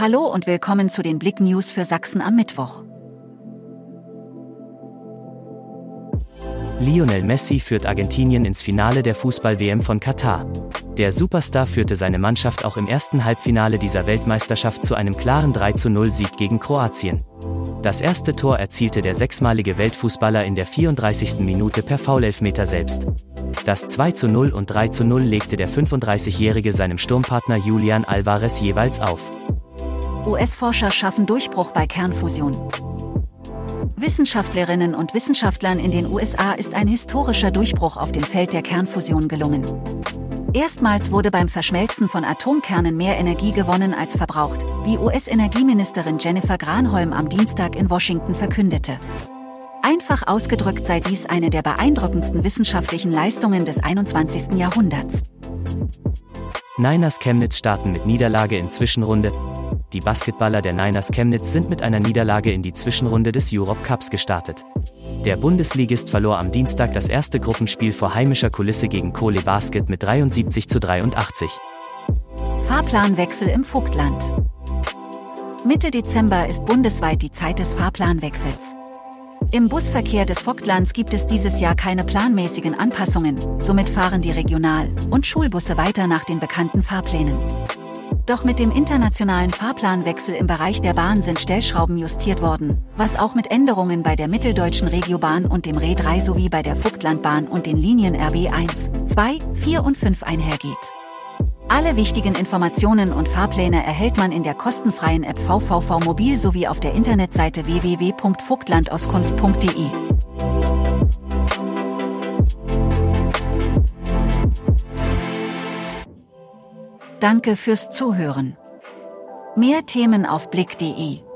Hallo und willkommen zu den Blick News für Sachsen am Mittwoch. Lionel Messi führt Argentinien ins Finale der Fußball-WM von Katar. Der Superstar führte seine Mannschaft auch im ersten Halbfinale dieser Weltmeisterschaft zu einem klaren 3-0-Sieg gegen Kroatien. Das erste Tor erzielte der sechsmalige Weltfußballer in der 34. Minute per Foulelfmeter selbst. Das 2 0 und 3 0 legte der 35-Jährige seinem Sturmpartner Julian Alvarez jeweils auf. US-Forscher schaffen Durchbruch bei Kernfusion. Wissenschaftlerinnen und Wissenschaftlern in den USA ist ein historischer Durchbruch auf dem Feld der Kernfusion gelungen. Erstmals wurde beim Verschmelzen von Atomkernen mehr Energie gewonnen als verbraucht, wie US-Energieministerin Jennifer Granholm am Dienstag in Washington verkündete. Einfach ausgedrückt sei dies eine der beeindruckendsten wissenschaftlichen Leistungen des 21. Jahrhunderts. Niners Chemnitz starten mit Niederlage in Zwischenrunde. Die Basketballer der Niners Chemnitz sind mit einer Niederlage in die Zwischenrunde des Europe Cups gestartet. Der Bundesligist verlor am Dienstag das erste Gruppenspiel vor heimischer Kulisse gegen Kohle Basket mit 73 zu 83. Fahrplanwechsel im Vogtland. Mitte Dezember ist bundesweit die Zeit des Fahrplanwechsels. Im Busverkehr des Vogtlands gibt es dieses Jahr keine planmäßigen Anpassungen, somit fahren die Regional- und Schulbusse weiter nach den bekannten Fahrplänen. Doch mit dem internationalen Fahrplanwechsel im Bereich der Bahn sind Stellschrauben justiert worden, was auch mit Änderungen bei der Mitteldeutschen Regiobahn und dem Re 3 sowie bei der Vogtlandbahn und den Linien RB 1, 2, 4 und 5 einhergeht. Alle wichtigen Informationen und Fahrpläne erhält man in der kostenfreien App VVV Mobil sowie auf der Internetseite www.vogtlandauskunft.de. Danke fürs Zuhören. Mehr Themen auf blick.de